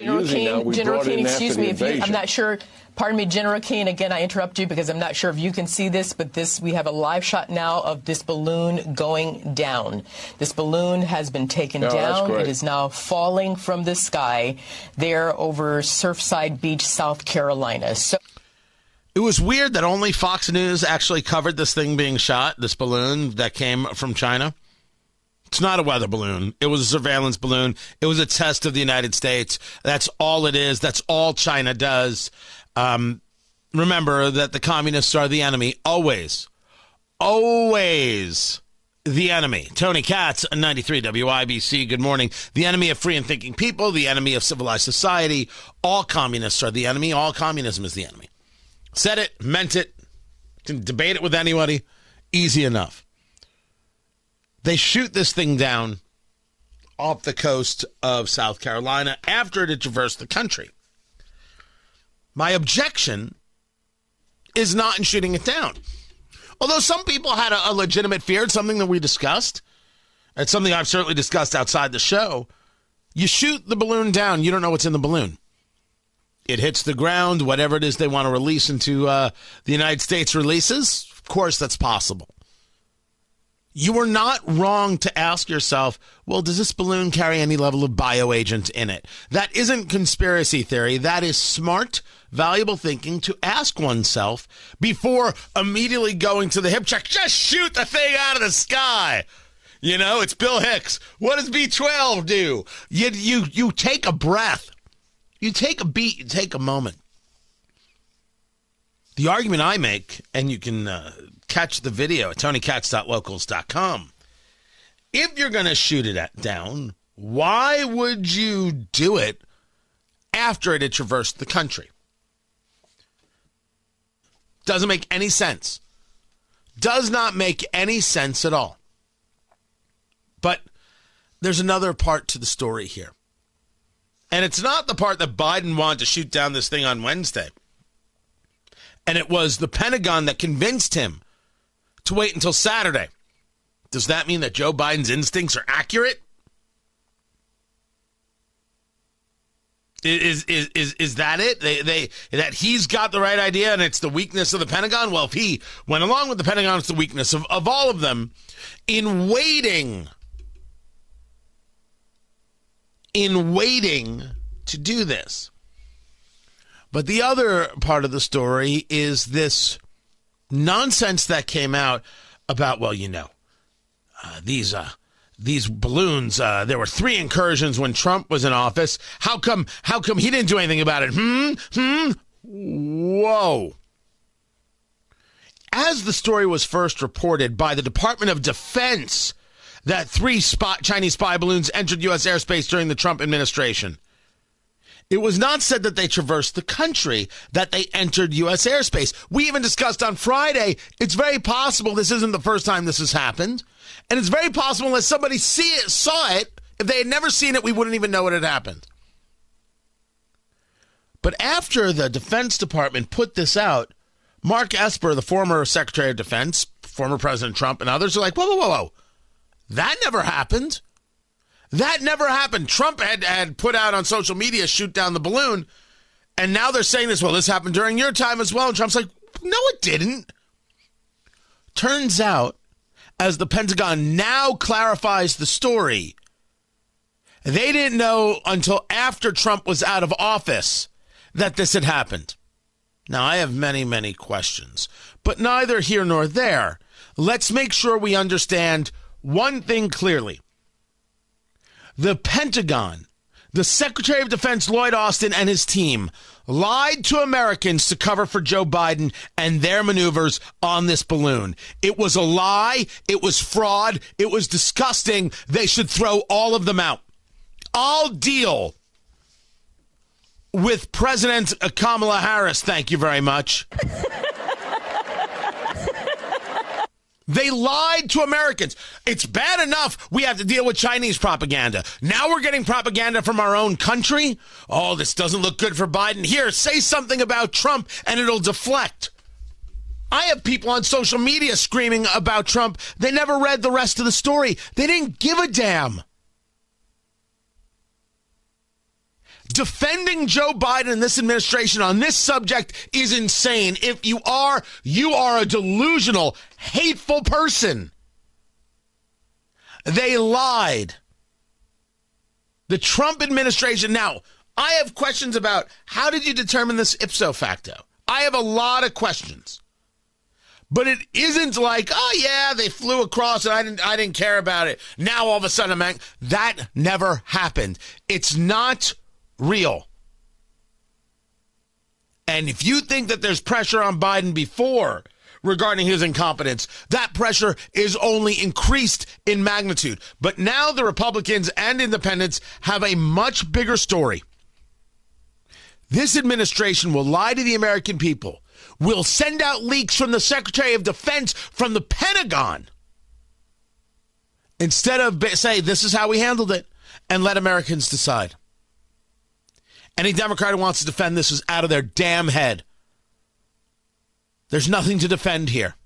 General Keane, General Keane, excuse me, if you, I'm not sure. Pardon me, General Keane. Again, I interrupt you because I'm not sure if you can see this, but this we have a live shot now of this balloon going down. This balloon has been taken Oh, down. It is now falling from the sky there over Surfside Beach, South Carolina. So. It was weird that only Fox News actually covered this thing being shot, this balloon that came from China. It's not a weather balloon. It was a surveillance balloon. It was a test of the United States. That's all it is. That's all China does. Um, remember that the communists are the enemy always. Always the enemy. Tony Katz, 93 WIBC. Good morning. The enemy of free and thinking people, the enemy of civilized society. All communists are the enemy. All communism is the enemy. Said it, meant it. Can debate it with anybody. Easy enough. They shoot this thing down off the coast of South Carolina after it had traversed the country. My objection is not in shooting it down. Although some people had a, a legitimate fear, it's something that we discussed. It's something I've certainly discussed outside the show. You shoot the balloon down, you don't know what's in the balloon. It hits the ground, whatever it is they want to release into uh, the United States releases. Of course, that's possible. You are not wrong to ask yourself, well, does this balloon carry any level of bioagent in it? That isn't conspiracy theory. That is smart, valuable thinking to ask oneself before immediately going to the hip check. Just shoot the thing out of the sky. You know, it's Bill Hicks. What does B12 do? You, you, you take a breath. You take a beat, you take a moment. The argument I make, and you can uh, catch the video at tonykatz.locals.com. If you're going to shoot it at down, why would you do it after it had traversed the country? Doesn't make any sense. Does not make any sense at all. But there's another part to the story here. And it's not the part that Biden wanted to shoot down this thing on Wednesday. And it was the Pentagon that convinced him to wait until Saturday. Does that mean that Joe Biden's instincts are accurate? Is is is is that it? They they that he's got the right idea and it's the weakness of the Pentagon? Well, if he went along with the Pentagon, it's the weakness of, of all of them in waiting in waiting to do this. But the other part of the story is this nonsense that came out about, well, you know, uh, these uh, these balloons. Uh, there were three incursions when Trump was in office. How come? How come he didn't do anything about it? Hmm. Hmm. Whoa. As the story was first reported by the Department of Defense, that three spot Chinese spy balloons entered U.S. airspace during the Trump administration. It was not said that they traversed the country, that they entered U.S. airspace. We even discussed on Friday, it's very possible this isn't the first time this has happened. And it's very possible unless somebody see it, saw it, if they had never seen it, we wouldn't even know it had happened. But after the Defense Department put this out, Mark Esper, the former Secretary of Defense, former President Trump, and others are like, whoa, whoa, whoa, whoa. That never happened. That never happened. Trump had, had put out on social media, shoot down the balloon. And now they're saying this, well, this happened during your time as well. And Trump's like, no, it didn't. Turns out, as the Pentagon now clarifies the story, they didn't know until after Trump was out of office that this had happened. Now, I have many, many questions, but neither here nor there. Let's make sure we understand one thing clearly. The Pentagon, the Secretary of Defense Lloyd Austin and his team lied to Americans to cover for Joe Biden and their maneuvers on this balloon. It was a lie. It was fraud. It was disgusting. They should throw all of them out. I'll deal with President Kamala Harris. Thank you very much. They lied to Americans. It's bad enough we have to deal with Chinese propaganda. Now we're getting propaganda from our own country. Oh, this doesn't look good for Biden. Here, say something about Trump and it'll deflect. I have people on social media screaming about Trump. They never read the rest of the story. They didn't give a damn. Defending Joe Biden and this administration on this subject is insane. If you are, you are a delusional, hateful person. They lied. The Trump administration. Now, I have questions about how did you determine this ipso facto? I have a lot of questions. But it isn't like, oh yeah, they flew across and I didn't I didn't care about it. Now all of a sudden I'm that never happened. It's not real. And if you think that there's pressure on Biden before regarding his incompetence, that pressure is only increased in magnitude. But now the Republicans and independents have a much bigger story. This administration will lie to the American people, will send out leaks from the Secretary of Defense, from the Pentagon, instead of say, this is how we handled it, and let Americans decide. Any Democrat who wants to defend this is out of their damn head. There's nothing to defend here.